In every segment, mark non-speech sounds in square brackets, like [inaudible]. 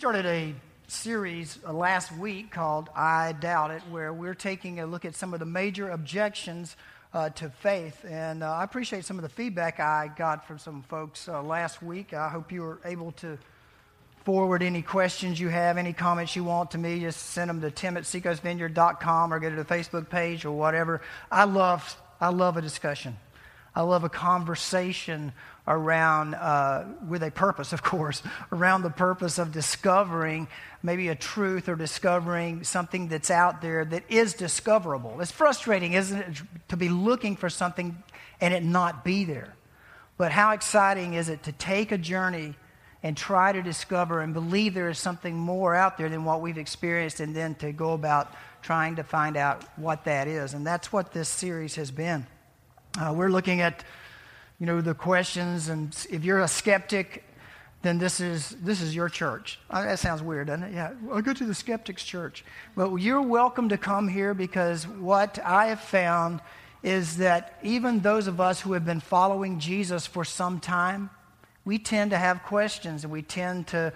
Started a series uh, last week called I Doubt It, where we're taking a look at some of the major objections uh, to faith. And uh, I appreciate some of the feedback I got from some folks uh, last week. I hope you were able to forward any questions you have, any comments you want to me. Just send them to tim at seacoastvineyard.com or go to the Facebook page or whatever. I love, I love a discussion. I love a conversation around, uh, with a purpose, of course, [laughs] around the purpose of discovering maybe a truth or discovering something that's out there that is discoverable. It's frustrating, isn't it, to be looking for something and it not be there. But how exciting is it to take a journey and try to discover and believe there is something more out there than what we've experienced and then to go about trying to find out what that is. And that's what this series has been. Uh, we're looking at, you know, the questions, and if you're a skeptic, then this is this is your church. Uh, that sounds weird, doesn't it? Yeah, I'll go to the skeptics' church. But you're welcome to come here because what I have found is that even those of us who have been following Jesus for some time, we tend to have questions, and we tend to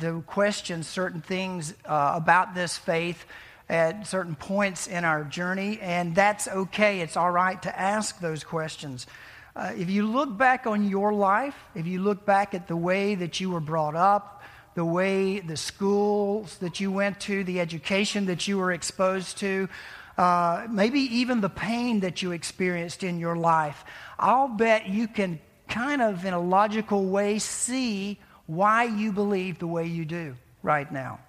to question certain things uh, about this faith at certain points in our journey, and that's okay. It's all right to ask those questions. Uh, if you look back on your life, if you look back at the way that you were brought up, the way the schools that you went to, the education that you were exposed to, uh, maybe even the pain that you experienced in your life, I'll bet you can kind of, in a logical way, see why you believe the way you do right now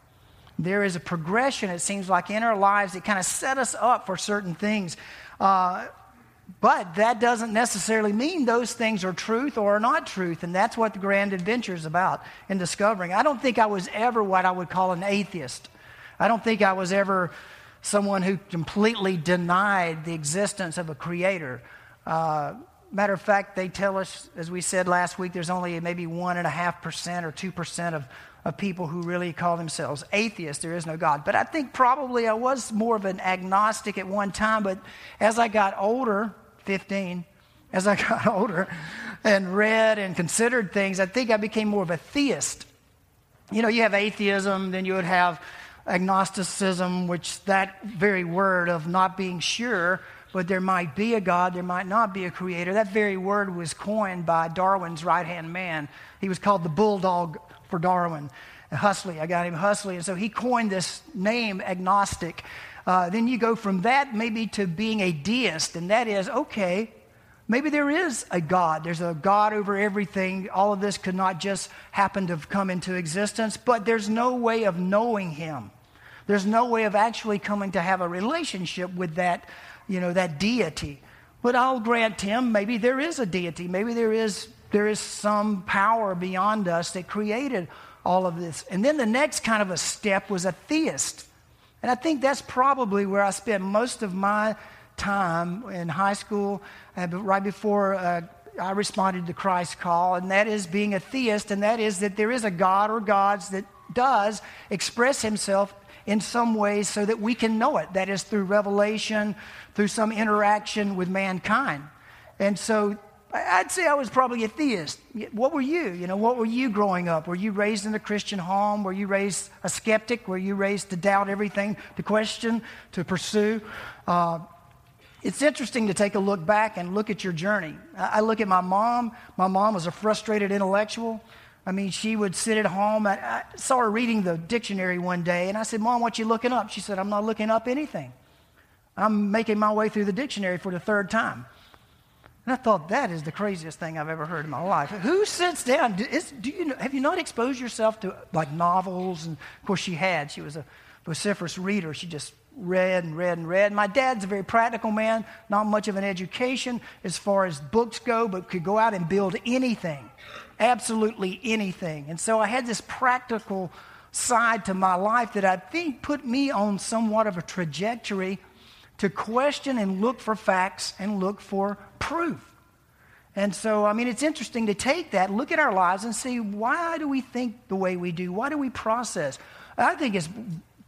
there is a progression, it seems like, in our lives that kind of set us up for certain things. Uh, but that doesn't necessarily mean those things are truth or are not truth. And that's what the grand adventure is about in discovering. I don't think I was ever what I would call an atheist. I don't think I was ever someone who completely denied the existence of a creator. Uh, matter of fact, they tell us, as we said last week, there's only maybe 1.5% or 2% of of people who really call themselves atheists. There is no God. But I think probably I was more of an agnostic at one time. But as I got older, 15, as I [laughs] got older and read and considered things, I think I became more of a theist. You know, you have atheism, then you would have agnosticism, which that very word of not being sure, but there might be a God, there might not be a creator. That very word was coined by Darwin's right hand man. He was called the bulldog for Darwin. Huxley, I got him Huxley. And so he coined this name, agnostic. Uh, then you go from that maybe to being a deist, and that is okay, maybe there is a God. There's a God over everything. All of this could not just happen to come into existence, but there's no way of knowing Him. There's no way of actually coming to have a relationship with that, you know, that deity. But I'll grant him maybe there is a deity. Maybe there is there is some power beyond us that created all of this. And then the next kind of a step was a theist. And I think that's probably where I spent most of my time in high school, uh, right before uh, I responded to Christ's call, and that is being a theist, and that is that there is a God or gods that does express himself in some ways so that we can know it. That is through revelation, through some interaction with mankind. And so I'd say I was probably a theist. What were you? You know, what were you growing up? Were you raised in a Christian home? Were you raised a skeptic? Were you raised to doubt everything, to question, to pursue? Uh, it's interesting to take a look back and look at your journey. I look at my mom. My mom was a frustrated intellectual. I mean, she would sit at home. I, I saw her reading the dictionary one day, and I said, Mom, what you looking up? She said, I'm not looking up anything. I'm making my way through the dictionary for the third time. And I thought, that is the craziest thing I've ever heard in my life. Who sits down? Is, do you, have you not exposed yourself to like novels? And of course, she had. She was a vociferous reader. She just read and read and read. My dad's a very practical man, not much of an education as far as books go, but could go out and build anything, absolutely anything. And so I had this practical side to my life that I think put me on somewhat of a trajectory to question and look for facts and look for proof. And so, I mean, it's interesting to take that, look at our lives, and see why do we think the way we do? Why do we process? I think it's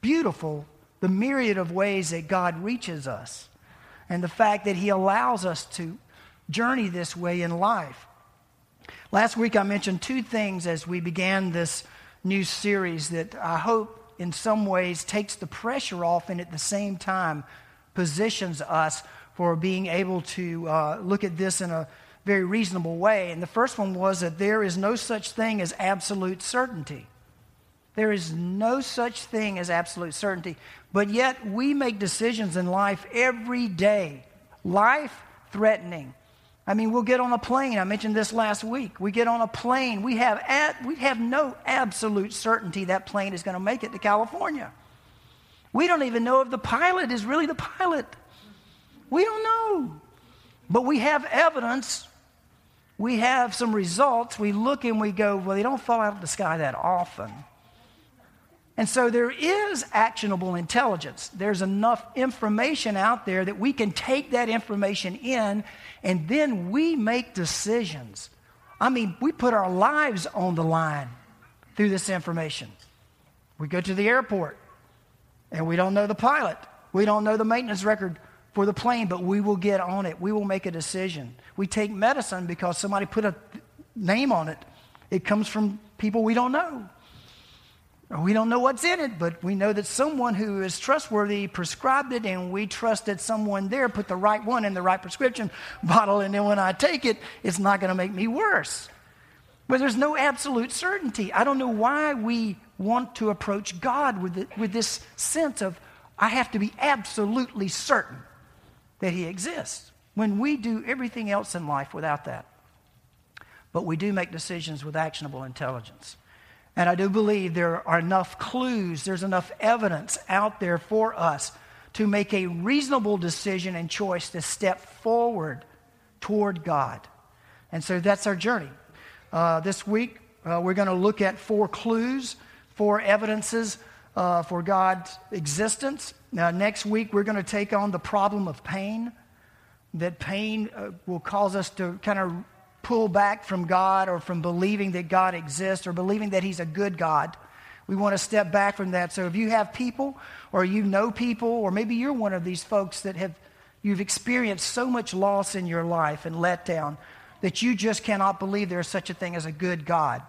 beautiful the myriad of ways that God reaches us and the fact that He allows us to journey this way in life. Last week, I mentioned two things as we began this new series that I hope in some ways takes the pressure off and at the same time positions us for being able to uh, look at this in a very reasonable way. And the first one was that there is no such thing as absolute certainty. There is no such thing as absolute certainty. But yet, we make decisions in life every day, life threatening. I mean, we'll get on a plane. I mentioned this last week. We get on a plane. We have, at, we have no absolute certainty that plane is going to make it to California. We don't even know if the pilot is really the pilot. We don't know. But we have evidence. We have some results. We look and we go, well, they don't fall out of the sky that often. And so there is actionable intelligence. There's enough information out there that we can take that information in and then we make decisions. I mean, we put our lives on the line through this information. We go to the airport and we don't know the pilot, we don't know the maintenance record for the plane, but we will get on it. We will make a decision. We take medicine because somebody put a name on it. It comes from people we don't know. We don't know what's in it, but we know that someone who is trustworthy prescribed it, and we trust that someone there put the right one in the right prescription [laughs] bottle, and then when I take it, it's not going to make me worse. But there's no absolute certainty. I don't know why we want to approach God with, it, with this sense of, I have to be absolutely certain that He exists, when we do everything else in life without that. But we do make decisions with actionable intelligence. And I do believe there are enough clues, there's enough evidence out there for us to make a reasonable decision and choice to step forward toward God. And so that's our journey. Uh, this week, uh, we're going to look at four clues, four evidences uh, for God's existence. Now, next week, we're going to take on the problem of pain. That pain uh, will cause us to kind of pull back from God or from believing that God exists or believing that He's a good God. We want to step back from that. So if you have people or you know people, or maybe you're one of these folks that have you've experienced so much loss in your life and letdown that you just cannot believe there's such a thing as a good God,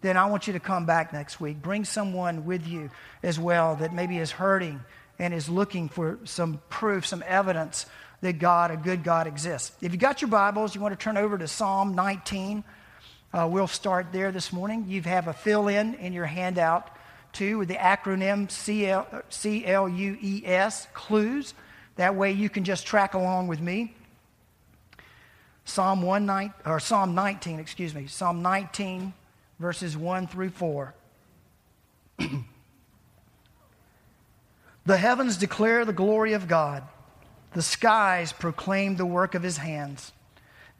then I want you to come back next week. Bring someone with you as well that maybe is hurting and is looking for some proof, some evidence that God, a good God, exists. If you got your Bibles, you want to turn over to Psalm 19. Uh, we'll start there this morning. You have a fill in in your handout too with the acronym C L U E S, clues. That way you can just track along with me. Psalm 1 or Psalm 19, excuse me, Psalm 19, verses 1 through 4. [clears throat] the heavens declare the glory of God. The skies proclaim the work of his hands.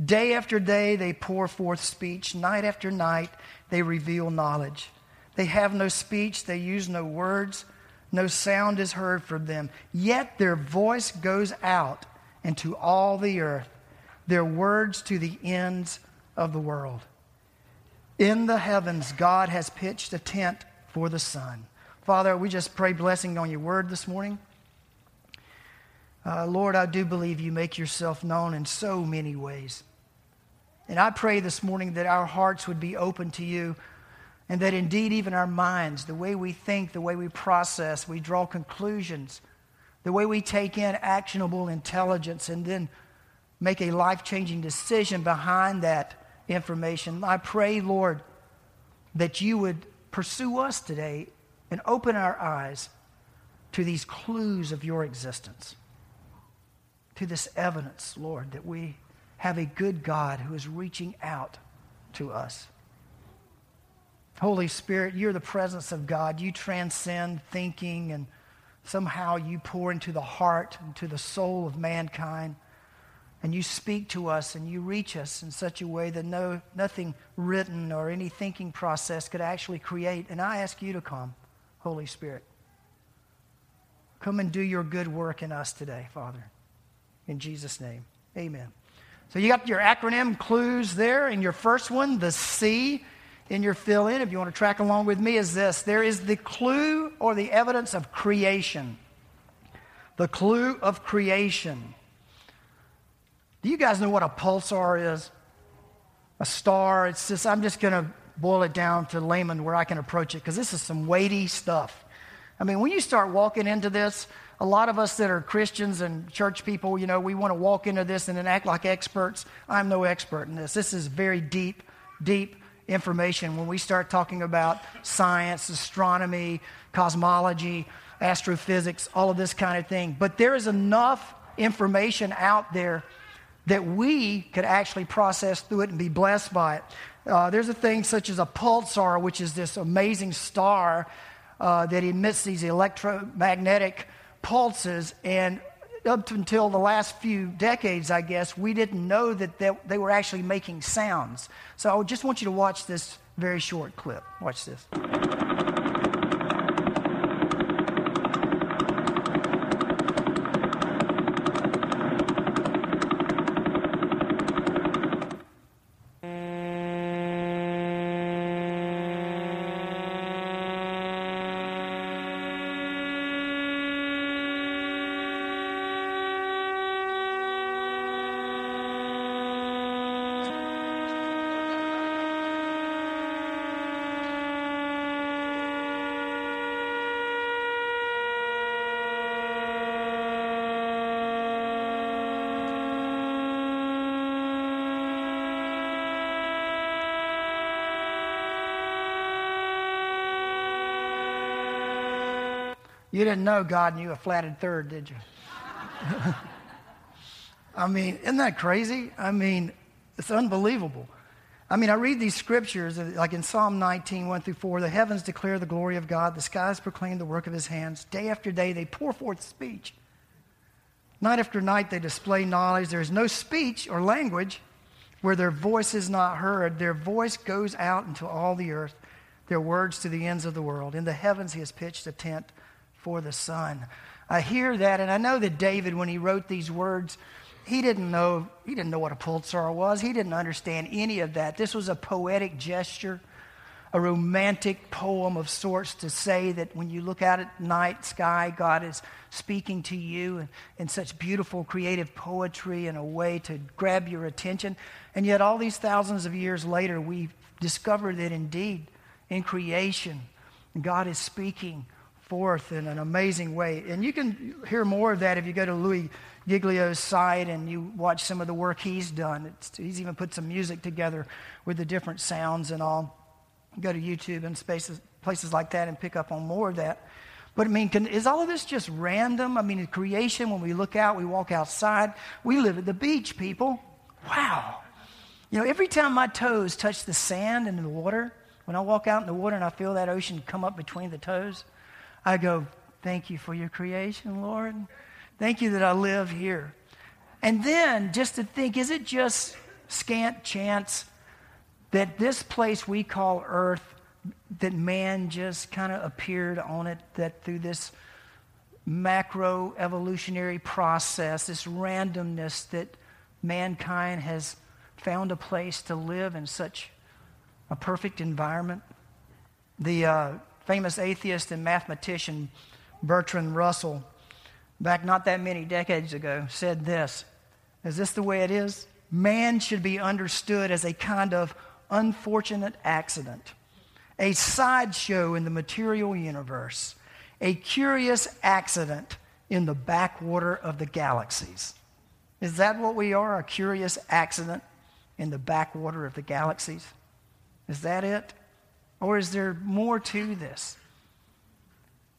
Day after day they pour forth speech. Night after night they reveal knowledge. They have no speech, they use no words, no sound is heard from them. Yet their voice goes out into all the earth, their words to the ends of the world. In the heavens, God has pitched a tent for the sun. Father, we just pray blessing on your word this morning. Uh, Lord, I do believe you make yourself known in so many ways. And I pray this morning that our hearts would be open to you and that indeed even our minds, the way we think, the way we process, we draw conclusions, the way we take in actionable intelligence and then make a life changing decision behind that information. I pray, Lord, that you would pursue us today and open our eyes to these clues of your existence to this evidence, Lord, that we have a good God who is reaching out to us. Holy Spirit, you're the presence of God. You transcend thinking and somehow you pour into the heart and to the soul of mankind. And you speak to us and you reach us in such a way that no, nothing written or any thinking process could actually create. And I ask you to come, Holy Spirit. Come and do your good work in us today, Father. In Jesus' name, amen. So you got your acronym clues there. In your first one, the C in your fill in, if you want to track along with me, is this there is the clue or the evidence of creation. The clue of creation. Do you guys know what a pulsar is? A star. It's just, I'm just going to boil it down to layman where I can approach it because this is some weighty stuff. I mean, when you start walking into this, a lot of us that are Christians and church people, you know, we want to walk into this and then act like experts. I'm no expert in this. This is very deep, deep information when we start talking about science, astronomy, cosmology, astrophysics, all of this kind of thing. But there is enough information out there that we could actually process through it and be blessed by it. Uh, there's a thing such as a pulsar, which is this amazing star uh, that emits these electromagnetic pulses. And up until the last few decades, I guess, we didn't know that they, were actually making sounds. So I just want you to watch this very short clip. Watch this. You didn't know God knew a flatted third, did you? [laughs] I mean, isn't that crazy? I mean, it's unbelievable. I mean, I read these scriptures, uh, like in Psalm 19, 1 through 4, the heavens declare the glory of God, the skies proclaim the work of his hands. Day after day, they pour forth speech. Night after night, they display knowledge. There is no speech or language where their voice is not heard. Their voice goes out into all the earth, their words to the ends of the world. In the heavens, he has pitched a tent for the sun. I hear that, and I know that David, when he wrote these words, he didn't know he didn't know what a pulsar was. He didn't understand any of that. This was a poetic gesture, a romantic poem of sorts to say that when you look out at night sky, God is speaking to you in, in such beautiful creative poetry in a way to grab your attention. And yet all these thousands of years later, we discover that indeed in creation, God is speaking forth in an amazing way. And you can hear more of that if you go to Louie Giglio's site and you watch some of the work he's done. It's, he's even put some music together with the different sounds and all. Go to YouTube and spaces, places like that and pick up on more of that. But I mean, can, is all of this just random? I mean, creation, when we look out, we walk outside, we live at the beach, people. Wow. You know, every time my toes touch the sand and the water, when I walk out in the water and I feel that ocean come up between the toes, I go, Thank you for your creation, Lord. Thank you that I live here. And then just to think, is it just scant chance that this place we call earth, that man just kind of appeared on it, that through this macro evolutionary process, this randomness, that mankind has found a place to live in such a perfect environment? The uh, famous atheist and mathematician Bertrand Russell, back not that many decades ago, said this Is this the way it is? Man should be understood as a kind of unfortunate accident, a sideshow in the material universe, a curious accident in the backwater of the galaxies. Is that what we are? A curious accident in the backwater of the galaxies? Is that it? Or is there more to this?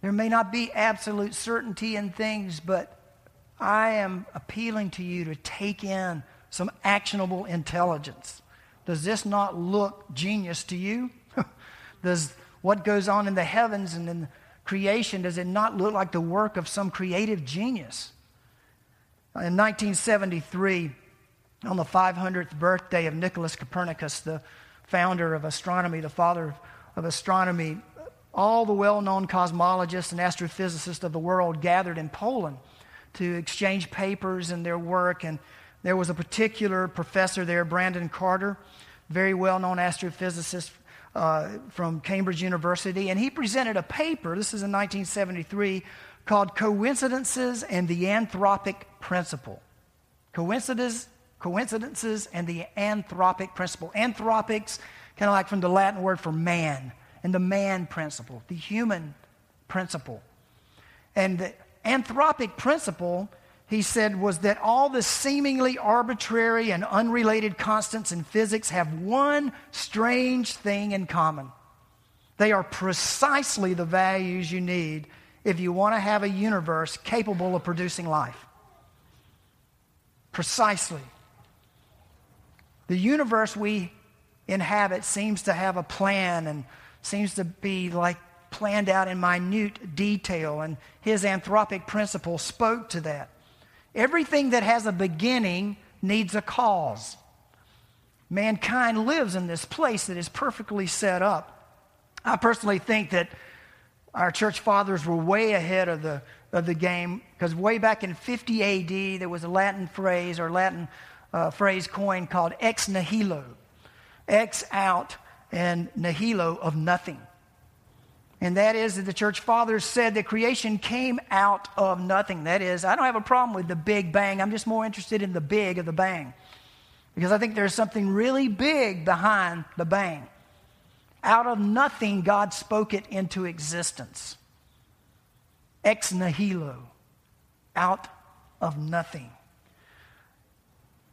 There may not be absolute certainty in things, but I am appealing to you to take in some actionable intelligence. Does this not look genius to you? [laughs] Does what goes on in the heavens and in creation, does it not look like the work of some creative genius? In 1973, on the 500th birthday of Nicholas Copernicus, the founder of astronomy, the father of astronomy, all the well known cosmologists and astrophysicists of the world gathered in Poland to exchange papers and their work. And there was a particular professor there, Brandon Carter, very well known astrophysicist uh, from Cambridge University. And he presented a paper, this is in 1973, called Coincidences and the Anthropic Principle. Coincidences, coincidences and the anthropic principle. Anthropics, kind of like from the Latin word for man, and the man principle, the human principle. And the anthropic principle, he said, was that all the seemingly arbitrary and unrelated constants in physics have one strange thing in common. They are precisely the values you need if you want to have a universe capable of producing life. Precisely. The universe we inhabit seems to have a plan and seems to be like planned out in minute detail, and his anthropic principle spoke to that. Everything that has a beginning needs a cause. Mankind lives in this place that is perfectly set up. I personally think that our church fathers were way ahead of the, of the game because way back in 50 AD, there was a Latin phrase or Latin uh, phrase coined called ex nihilo. Ex out and nihilo of nothing. And that is that the church fathers said that creation came out of nothing. That is, I don't have a problem with the big bang. I'm just more interested in the big of the bang. Because I think there's something really big behind the bang. Out of nothing, God spoke it into existence. Ex nihilo, out of nothing.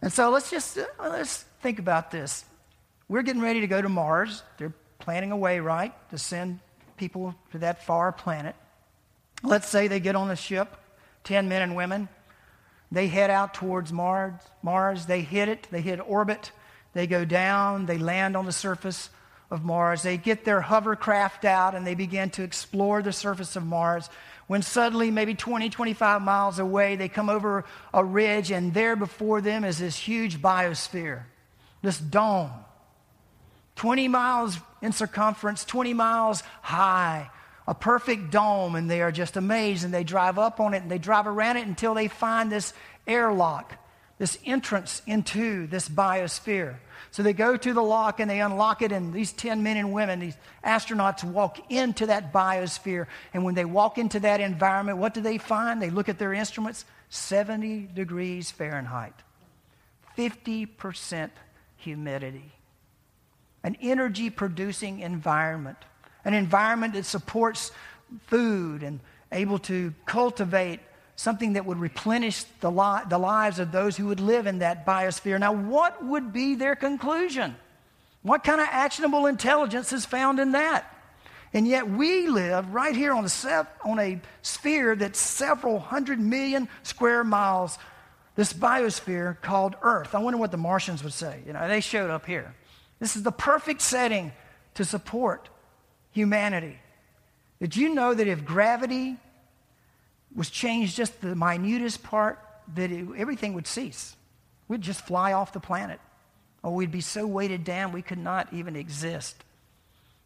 And so let's just uh, let's think about this. We're getting ready to go to Mars. They're planning a way, right, to send people to that far planet. Let's say they get on the ship, 10 men and women. They head out towards Mars. Mars, they hit it, they hit orbit, they go down, they land on the surface of Mars. They get their hovercraft out and they begin to explore the surface of Mars. When suddenly, maybe 20, 25 miles away, they come over a ridge, and there before them is this huge biosphere, this dome. 20 miles in circumference, 20 miles high, a perfect dome, and they are just amazed. And they drive up on it and they drive around it until they find this airlock, this entrance into this biosphere. So they go to the lock and they unlock it, and these 10 men and women, these astronauts, walk into that biosphere. And when they walk into that environment, what do they find? They look at their instruments 70 degrees Fahrenheit, 50% humidity, an energy producing environment, an environment that supports food and able to cultivate something that would replenish the, li- the lives of those who would live in that biosphere. Now, what would be their conclusion? What kind of actionable intelligence is found in that? And yet we live right here on a, on a sphere that's several hundred million square miles, this biosphere called Earth. I wonder what the Martians would say. You know, they showed up here. This is the perfect setting to support humanity. Did you know that if gravity was changed just the minutest part, that it, everything would cease. We'd just fly off the planet. Or we'd be so weighted down we could not even exist.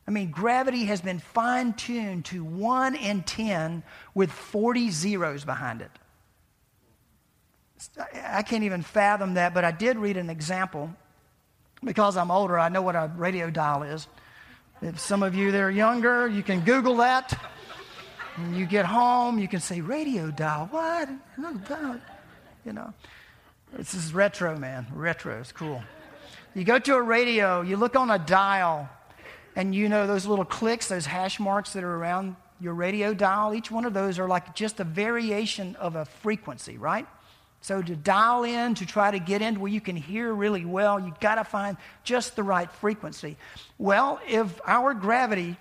I mean, gravity has been fine tuned to 1 in 10 with 40 zeros behind it. I can't even fathom that, but I did read an example. Because I'm older, I know what a radio dial is. If some of you that are younger, you can Google that. When you get home, you can say, radio dial, what? You know, this is retro, man. Retro is cool. You go to a radio, you look on a dial, and you know those little clicks, those hash marks that are around your radio dial, each one of those are like just a variation of a frequency, right? So to dial in, to try to get in where you can hear really well, you've got to find just the right frequency. Well, if our gravity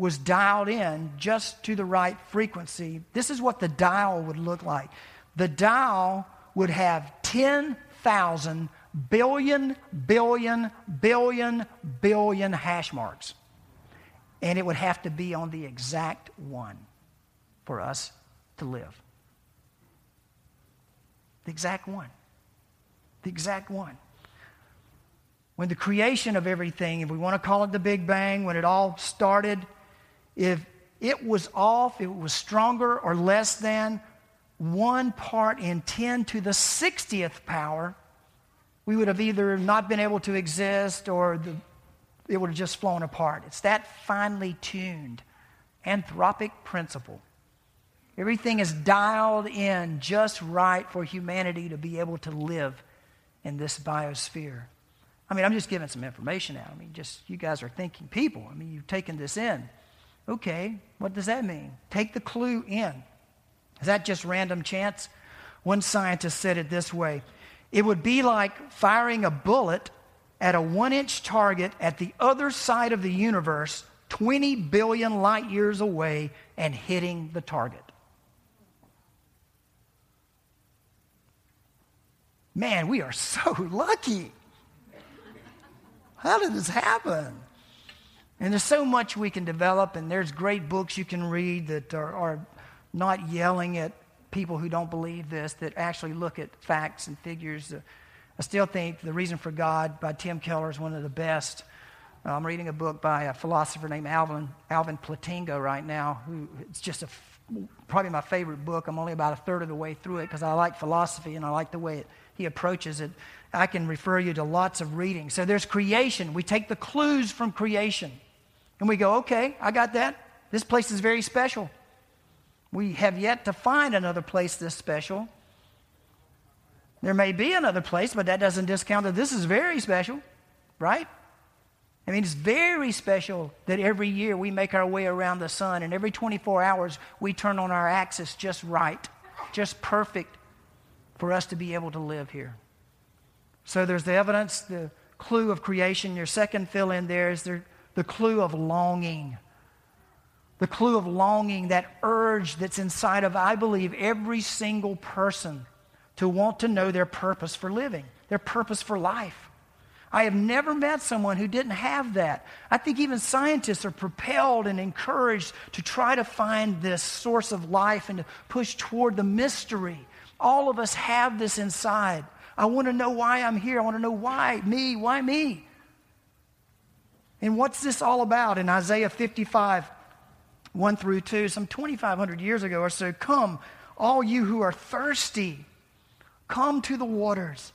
was dialed in just to the right frequency, this is what the dial would look like. The dial would have 10,000 billion, billion, billion, billion hash marks. And it would have to be on the exact one. for us to live. The exact one. The exact one. When the creation of everything, if we want to call it the Big Bang, when it all started, if it was off, it was stronger or less than one part in 10 to the 60th power, we would have either not been able to exist or the, it would have just flown apart. It's that finely tuned anthropic principle. Everything is dialed in just right for humanity to be able to live in this biosphere. I mean, I'm just giving some information out. I mean, just you guys are thinking people. I mean, you've taken this in. Okay, what does that mean? Take the clue in. Is that just random chance? One scientist said it this way it would be like firing a bullet at a one inch target at the other side of the universe, 20 billion light years away, and hitting the target. Man, we are so [laughs] lucky. How did this happen? And there's so much we can develop, and there's great books you can read that are, are not yelling at people who don't believe this, that actually look at facts and figures. Uh, I still think The Reason for God by Tim Keller is one of the best. Uh, I'm reading a book by a philosopher named Alvin, Alvin Plantinga right now, who it's just a, probably my favorite book. I'm only about a third of the way through it because I like philosophy and I like the way it, he approaches it. I can refer you to lots of reading. So there's creation. We take the clues from creation and we go, okay, I got that. This place is very special. We have yet to find another place this special. There may be another place, but that doesn't discount that this is very special, right? I mean, it's very special that every year we make our way around the sun, and every 24 hours we turn on our axis just right, just perfect for us to be able to live here. So there's the evidence, the clue of creation. Your second fill in there is the, the clue of longing the clue of longing, that urge that's inside of, I believe, every single person to want to know their purpose for living, their purpose for life. I have never met someone who didn't have that. I think even scientists are propelled and encouraged to try to find this source of life and to push toward the mystery. All of us have this inside. I want to know why I'm here. I want to know why me, why me? And what's this all about? In Isaiah 55, 1 through 2, some 2,500 years ago or so. Come, all you who are thirsty, come to the waters.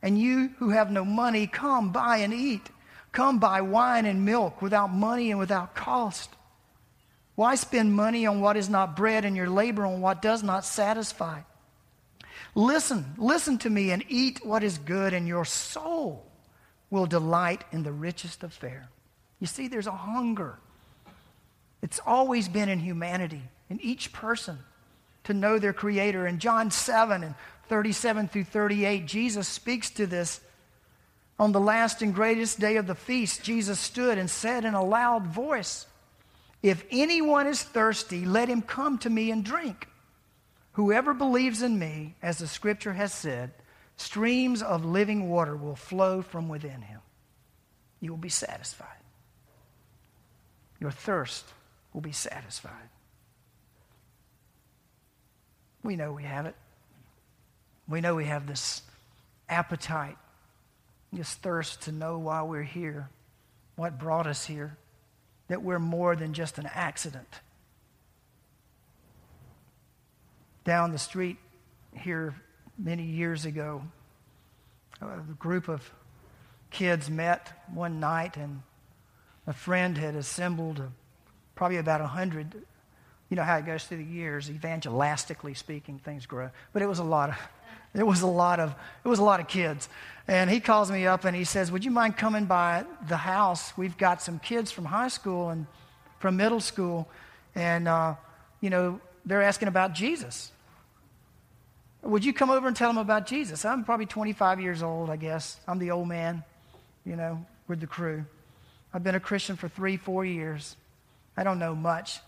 And you who have no money, come buy and eat. Come buy wine and milk without money and without cost. Why spend money on what is not bread and your labor on what does not satisfy? Listen, listen to me and eat what is good, and your soul will delight in the richest of fare. You see, there's a hunger it's always been in humanity, in each person, to know their Creator. In John 7 and 37 through 38, Jesus speaks to this. On the last and greatest day of the feast, Jesus stood and said in a loud voice, If anyone is thirsty, let him come to me and drink. Whoever believes in me, as the scripture has said, streams of living water will flow from within him. You will be satisfied. Your thirst will be satisfied. We know we have it. We know we have this appetite, this thirst to know why we're here, what brought us here, that we're more than just an accident. Down the street here many years ago, a group of kids met one night, and a friend had assembled probably about 100. You know how it goes through the years, evangelistically speaking, things grow. But it was a lot of, it was a lot of, it was a lot of kids. And he calls me up and he says, Would you mind coming by the house? We've got some kids from high school and from middle school, and, uh, you know, they're asking about Jesus. Would you come over and tell them about Jesus? I'm probably 25 years old, I guess. I'm the old man, you know, with the crew. I've been a Christian for three, four years. I don't know much.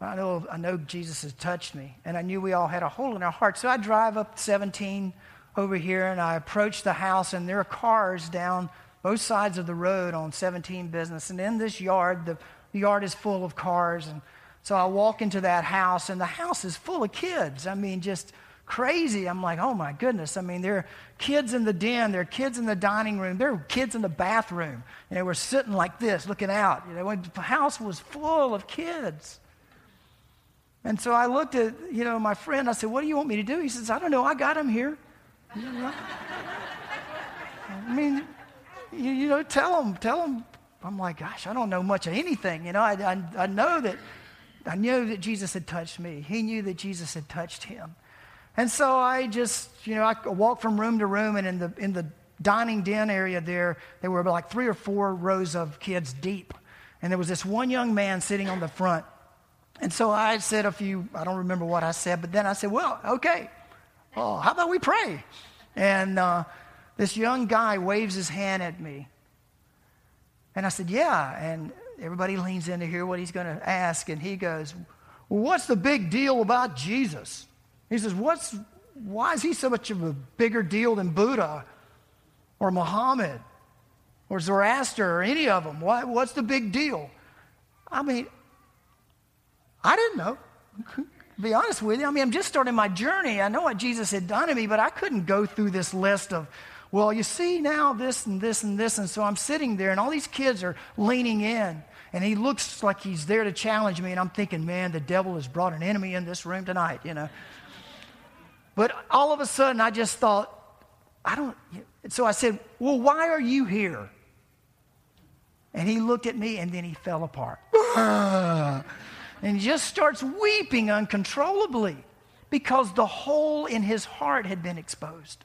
I know, I know Jesus has touched me, and I knew we all had a hole in our heart. So I drive up 17 over here, and I approach the house, and there are cars down both sides of the road on 17 business. And in this yard, the, the yard is full of cars. And So I walk into that house, and the house is full of kids. I mean, just crazy. I'm like, oh my goodness. I mean, there are kids in the den, there are kids in the dining room, there are kids in the bathroom. And they were sitting like this, looking out. You know, the house was full of kids. And so I looked at, you know, my friend. I said, what do you want me to do? He says, I don't know. I got him here. I mean, you, you, know, tell him, tell him. I'm like, gosh, I don't know much of anything. You know, I, I, I know that, I knew that Jesus had touched me. He knew that Jesus had touched him. And so I just, you know, I walked from room to room, and in the, in the dining den area there, there were like three or four rows of kids deep. And there was this one young man sitting on the front. And so I said a few, I don't remember what I said, but then I said, well, okay, well, how about we pray? And uh, this young guy waves his hand at me. And I said, yeah. And everybody leans in to hear what he's going to ask. And he goes, well, what's the big deal about Jesus? He says, What's, Why is he so much of a bigger deal than Buddha or Muhammad or Zoroaster or any of them? Why, what's the big deal? I mean, I didn't know. be honest with you. I mean, I'm just starting my journey. I know what Jesus had done to me, but I couldn't go through this list of, well, you see now this and this and this. And so I'm sitting there, and all these kids are leaning in. And he looks like he's there to challenge me. And I'm thinking, man, the devil has brought an enemy in this room tonight, you know. But all of a sudden, I just thought, I don't. So I said, Well, why are you here? And he looked at me and then he fell apart. [sighs] and he just starts weeping uncontrollably because the hole in his heart had been exposed.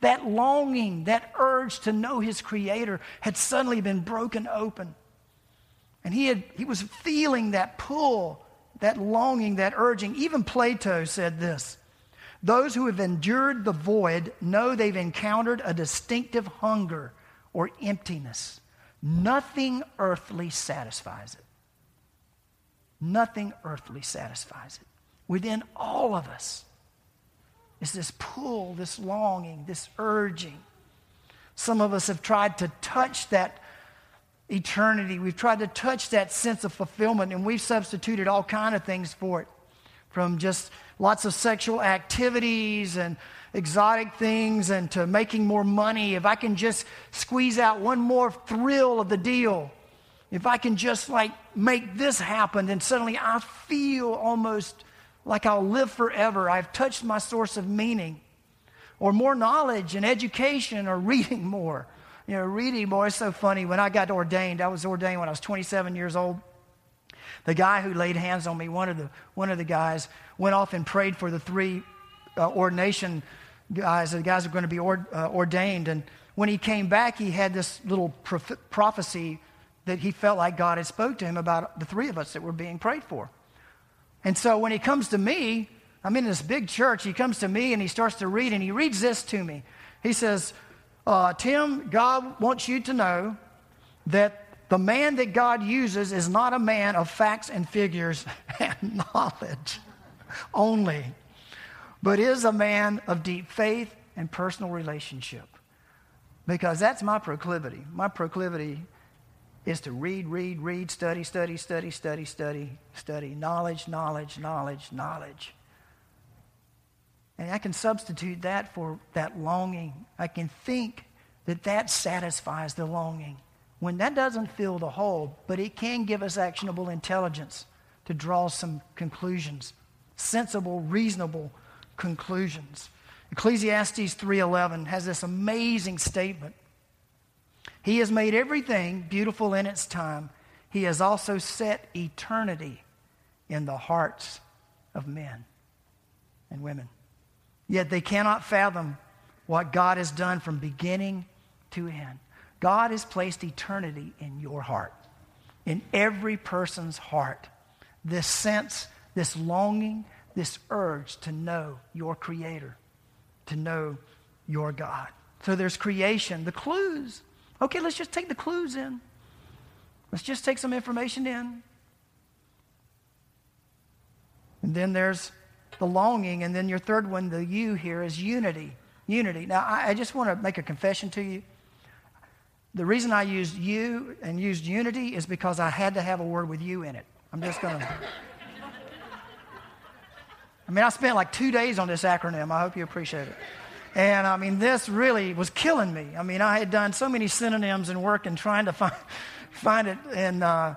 That longing, that urge to know his creator had suddenly been broken open. And he, had, he was feeling that pull, that longing, that urging. Even Plato said this those who have endured the void know they've encountered a distinctive hunger or emptiness. Nothing earthly satisfies it. Nothing earthly satisfies it. Within all of us is this pull, this longing, this urging. Some of us have tried to touch that eternity. We've tried to touch that sense of fulfillment, and we've substituted all kind of things for it from just lots of sexual activities and exotic things and to making more money, if I can just squeeze out one more thrill of the deal, if I can just like make this happen, then suddenly I feel almost like I'll live forever. I've touched my source of meaning. Or more knowledge and education or [laughs] reading more. You know, reading more is so funny. When I got ordained, I was ordained when I was 27 years old. The guy who laid hands on me, one of the, one of the guys, went off and prayed for the three uh, ordination guys, the guys are going to be uh, ordained. And when he came back, he had this little prophecy that he felt like God had spoke to him about the three of us that were being prayed for. And so when he comes to me, I'm in this big church, he comes to me and he starts to read, and he reads this to me. He says, uh, Tim, God wants you to know that the man that God uses is not a man of facts and figures [laughs] and knowledge only, but is a man of deep faith and personal relationship. Because that's my proclivity. My proclivity is to read, read, read, study, study, study, study, study, study, knowledge, knowledge, knowledge, knowledge. And I can substitute that for that longing. I can think that that satisfies the longing when that doesn't fill the hole, but it can give us actionable intelligence to draw some conclusions, sensible, reasonable conclusions. Ecclesiastes 3:11 has this amazing statement. He has made everything beautiful in its time. He has also set eternity in the hearts of men and women. Yet they cannot fathom what God has done from beginning to end. God has placed eternity in your heart, in every person's heart. This sense, this longing, this urge to know your Creator, to know your God. So there's creation, the clues. Okay, let's just take the clues in. Let's just take some information in. And then there's the longing. And then your third one, the you here, is unity. Unity. Now, I, I just want to make a confession to you. The reason I used you and used unity is because I had to have a word with you in it. I'm just going to I mean, I spent like two days on this acronym. I hope you appreciate it. And I mean, this really was killing me. I mean, I had done so many synonyms and work and trying to find, [laughs] find it. And, uh,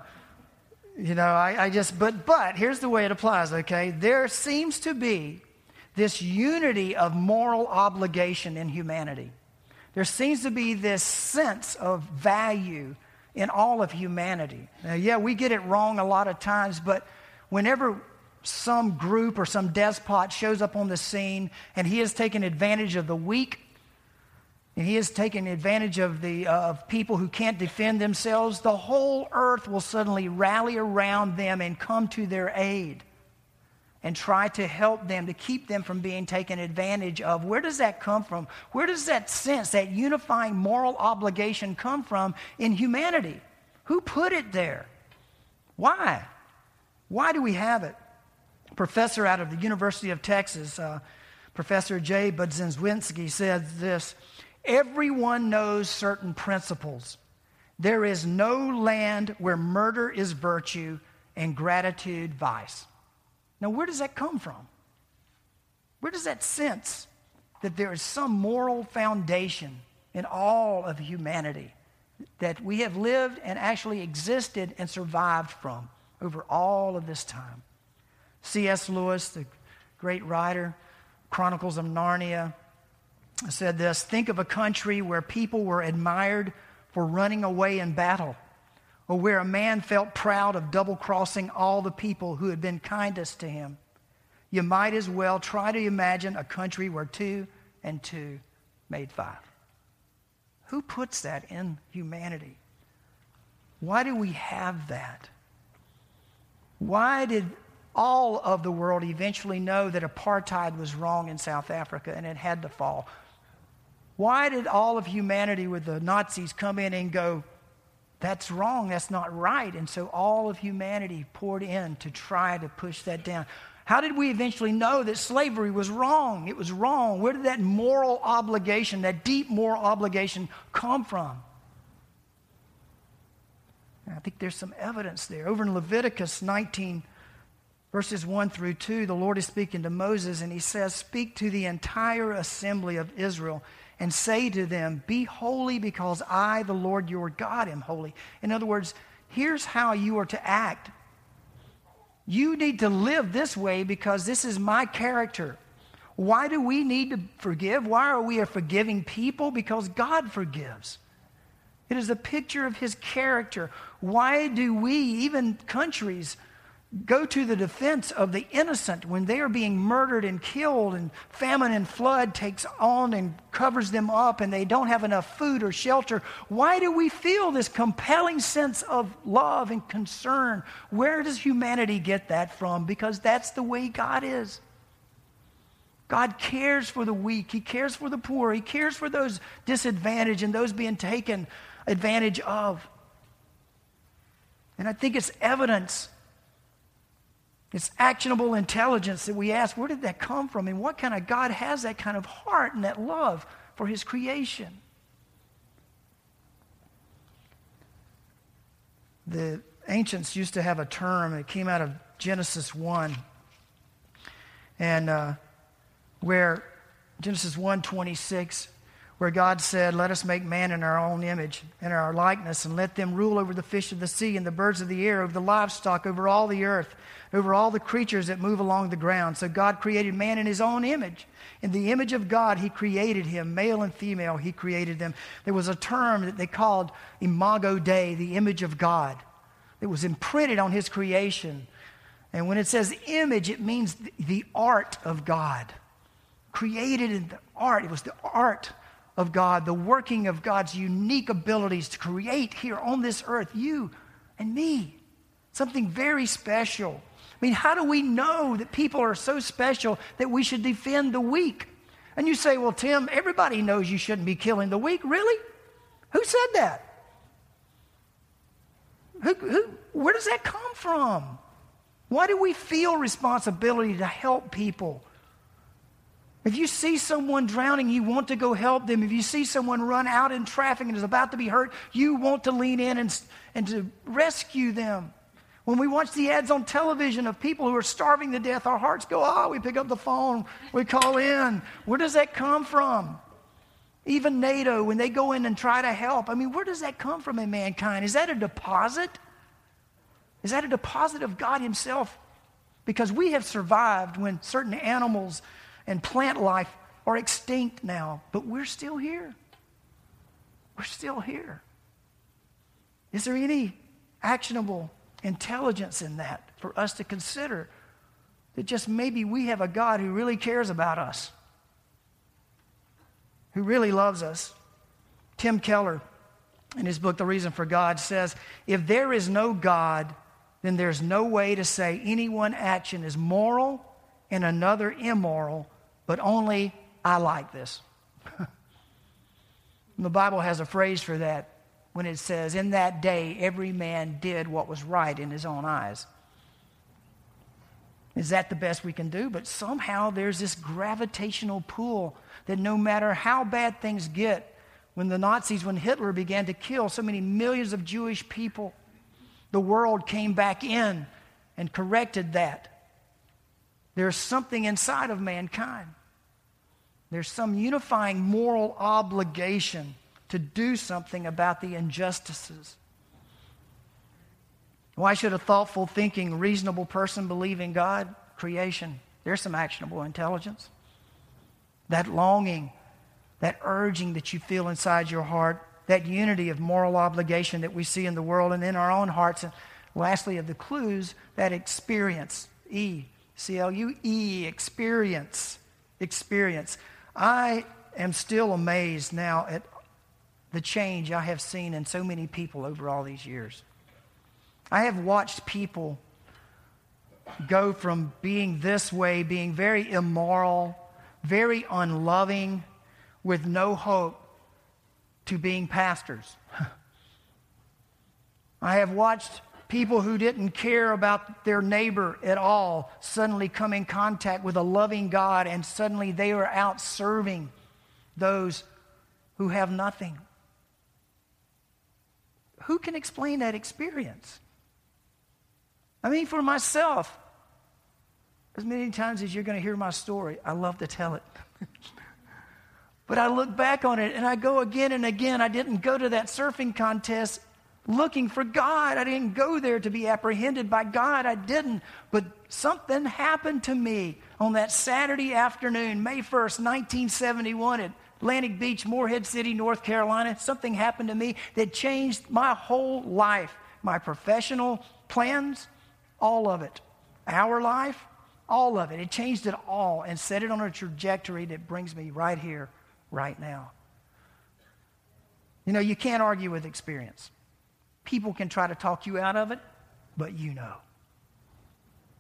you know, I, I just, but, but here's the way it applies, okay? There seems to be this unity of moral obligation in humanity. There seems to be this sense of value in all of humanity. Now, yeah, we get it wrong a lot of times, but whenever some group or some despot shows up on the scene and he has taken advantage of the weak and he has taken advantage of the uh, of people who can't defend themselves the whole earth will suddenly rally around them and come to their aid and try to help them to keep them from being taken advantage of. Where does that come from? Where does that sense that unifying moral obligation come from in humanity? Who put it there? Why? Why do we have it professor out of the University of Texas, uh, Professor Jay Budziszewski, said this Everyone knows certain principles. There is no land where murder is virtue and gratitude vice. Now, where does that come from? Where does that sense that there is some moral foundation in all of humanity that we have lived and actually existed and survived from over all of this time? C.S. Lewis, the great writer, Chronicles of Narnia, said this Think of a country where people were admired for running away in battle, or where a man felt proud of double crossing all the people who had been kindest to him. You might as well try to imagine a country where two and two made five. Who puts that in humanity? Why do we have that? Why did all of the world eventually know that apartheid was wrong in South Africa and it had to fall. Why did all of humanity with the Nazis come in and go, that's wrong, that's not right? And so all of humanity poured in to try to push that down. How did we eventually know that slavery was wrong? It was wrong. Where did that moral obligation, that deep moral obligation, come from? I think there's some evidence there. Over in Leviticus 19, Verses 1 through 2, the Lord is speaking to Moses, and he says, Speak to the entire assembly of Israel and say to them, Be holy because I, the Lord your God, am holy. In other words, here's how you are to act. You need to live this way because this is my character. Why do we need to forgive? Why are we a forgiving people? Because God forgives. It is a picture of his character. Why do we, even countries, go to the defense of the innocent when they are being murdered and killed and famine and flood takes on and covers them up and they don't have enough food or shelter. Why do we feel this compelling sense of love and concern? Where does humanity get that from? Because that's the way god is. God cares for the weak. He cares for the poor. He cares for those disadvantaged and those being taken advantage of. And i think it's evidence it's actionable intelligence that we ask, where did that come from? And what kind of God has that kind of heart and that love for his creation? The ancients used to have a term that came out of Genesis 1, and uh, where Genesis 1 26, where God said, Let us make man in our own image and our likeness, and let them rule over the fish of the sea and the birds of the air, over the livestock, over all the earth over all the creatures that move along the ground. So God created man in his own image. In the image of God, he created him, male and female, he created them. There was a term that they called imago Dei, the image of God, that was imprinted on his creation. And when it says image, it means the art of God. Created in the art, it was the art of God, the working of God's unique abilities to create here on this earth you and me. Something very special. I mean, how do we know that people are so special that we should defend the weak? And you say, well, Tim, everybody knows you shouldn't be killing the weak. Really? Who said that? Who, who, where does that come from? Why do we feel responsibility to help people? If you see someone drowning, you want to go help them. If you see someone run out in traffic and is about to be hurt, you want to lean in and, and to rescue them. When we watch the ads on television of people who are starving to death, our hearts go, ah, oh, we pick up the phone, we call in. Where does that come from? Even NATO, when they go in and try to help, I mean, where does that come from in mankind? Is that a deposit? Is that a deposit of God Himself? Because we have survived when certain animals and plant life are extinct now, but we're still here. We're still here. Is there any actionable intelligence in that for us to consider that just maybe we have a God who really cares about us, who really loves us? Tim Keller, in his book, The Reason for God, says if there is no God, then there's no way to say any one action is moral and another immoral, but only I like this. [laughs] the Bible has a phrase for that when it says, In that day, every man did what was right in his own eyes. Is that the best we can do? But somehow there's this gravitational pull that no matter how bad things get, when the Nazis, when Hitler began to kill so many millions of Jewish people, the world came back in and corrected that. There's something inside of mankind. There's some unifying moral obligation to do something about the injustices. Why should a thoughtful, thinking, reasonable person believe in God? Creation. There's some actionable intelligence. That longing, that urging that you feel inside your heart, that unity of moral obligation that we see in the world and in our own hearts. And lastly, of the clues, that experience. E. C L U E, experience. Experience. I am still amazed now at the change I have seen in so many people over all these years. I have watched people go from being this way, being very immoral, very unloving, with no hope, to being pastors. [laughs] I have watched people who didn't care about their neighbor at all suddenly come in contact with a loving God and suddenly they are out serving those who have nothing. Who can explain that experience? I mean, for myself, as many times as you're going to hear my story, I love to tell it. [laughs] but I look back on it and I go again and again. I didn't go to that surfing contest looking for God. I didn't go there to be apprehended by God. I didn't. But something happened to me on that Saturday afternoon, May 1st, 1971, at Atlantic Beach, Morehead City, North Carolina. Something happened to me that changed my whole life, my professional plans, all of it. Our life, all of it. It changed it all and set it on a trajectory that brings me right here, right now. You know, you can't argue with experience. People can try to talk you out of it, but you know.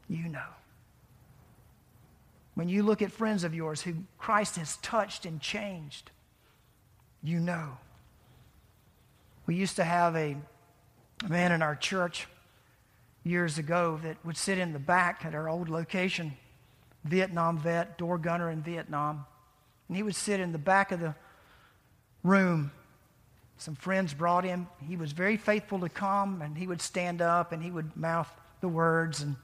You know. When you look at friends of yours who Christ has touched and changed, you know. We used to have a man in our church years ago that would sit in the back at our old location, Vietnam vet, door gunner in Vietnam. And he would sit in the back of the room. Some friends brought him. He was very faithful to come, and he would stand up and he would mouth the words and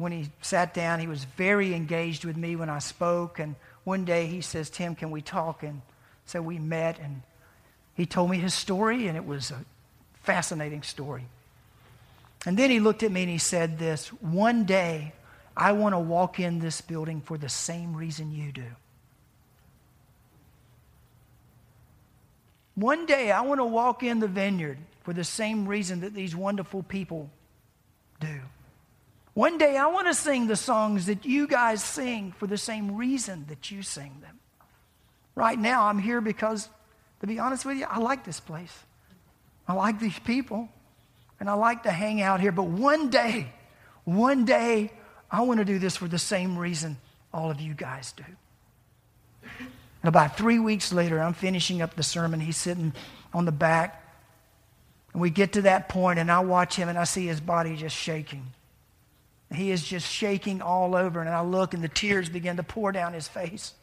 when he sat down, he was very engaged with me when I spoke. And one day he says, Tim, can we talk? And so we met, and he told me his story, and it was a fascinating story. And then he looked at me and he said this One day, I want to walk in this building for the same reason you do. One day, I want to walk in the vineyard for the same reason that these wonderful people do. One day I want to sing the songs that you guys sing for the same reason that you sing them. Right now I'm here because, to be honest with you, I like this place. I like these people. And I like to hang out here. But one day, one day, I want to do this for the same reason all of you guys do. And about three weeks later, I'm finishing up the sermon. He's sitting on the back. And we get to that point, and I watch him, and I see his body just shaking. He is just shaking all over. And I look, and the tears begin to pour down his face.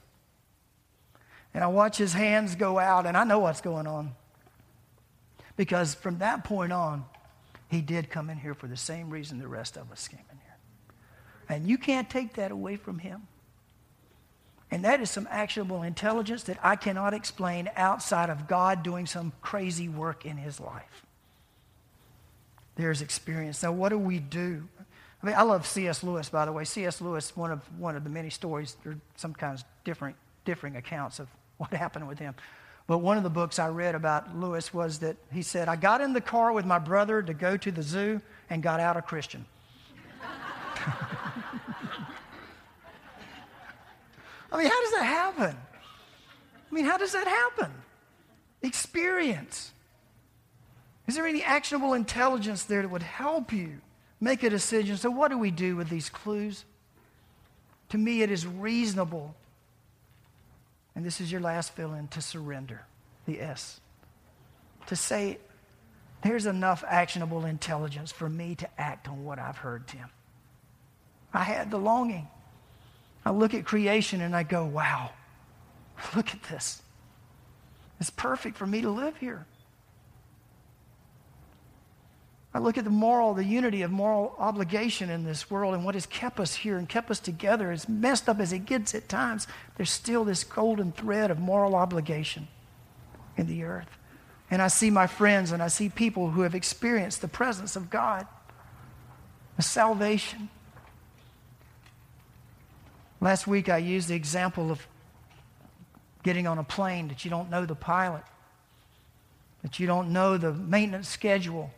And I watch his hands go out, and I know what's going on. Because from that point on, He did come in here for the same reason the rest of us came in here. And you can't take that away from him. And that is some actionable intelligence that I cannot explain outside of God doing some crazy work in his life. There's experience. Now, what do we do? I mean, I love C.S. Lewis, by the way. C.S. Lewis, one of, one of the many stories, are sometimes different, differing accounts of [laughs] what happened with him. But one of the books I read about Lewis was that he said, I got in the car with my brother to go to the zoo and got out a Christian. I mean, how does that happen? I mean, how does that happen? Experience. Is there any actionable intelligence there that would help you make a decision? So, what do we do with these clues? To me, it is reasonable, and this is your last fill in, to surrender the S. To say, there's enough actionable intelligence for me to act on what I've heard, Tim. I had the longing. I look at creation and I go, wow, look at this. It's perfect for me to live here. I look at the moral, the unity of moral obligation in this world and what has kept us here and kept us together. As messed up as it gets at times, there's still this golden thread of moral obligation in the earth. And I see my friends and I see people who have experienced the presence of God, the salvation, Last week I used the example of getting on a plane that you don't know the pilot, that you don't know the maintenance schedule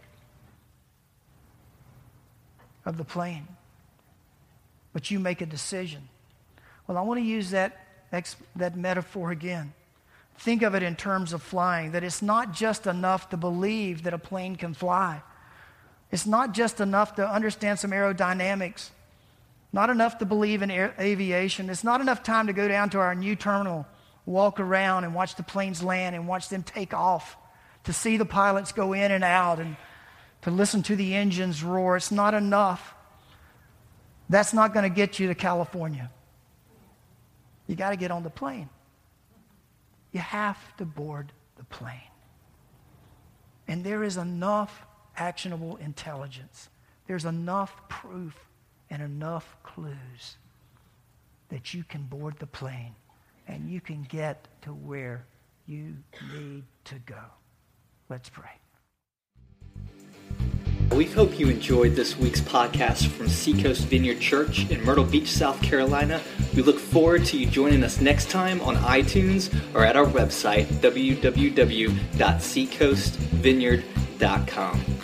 of the plane, but you make a decision. Well, I want to use that, that metaphor again. Think of it in terms of flying, that it's not just enough to believe that a plane can fly. It's not just enough to understand some aerodynamics. Not enough to believe in air, aviation. It's not enough time to go down to our new terminal, walk around and watch the planes land and watch them take off, to see the pilots go in and out and to listen to the engines roar. It's not enough. That's not going to get you to California. You got to get on the plane. You have to board the plane. And there is enough actionable intelligence. There's enough proof and enough clues that you can board the plane and you can get to where you need to go. Let's pray. We hope you enjoyed this week's podcast from Seacoast Vineyard Church in Myrtle Beach, South Carolina. We look forward to you joining us next time on iTunes or at our website, www.seacoastvineyard.com.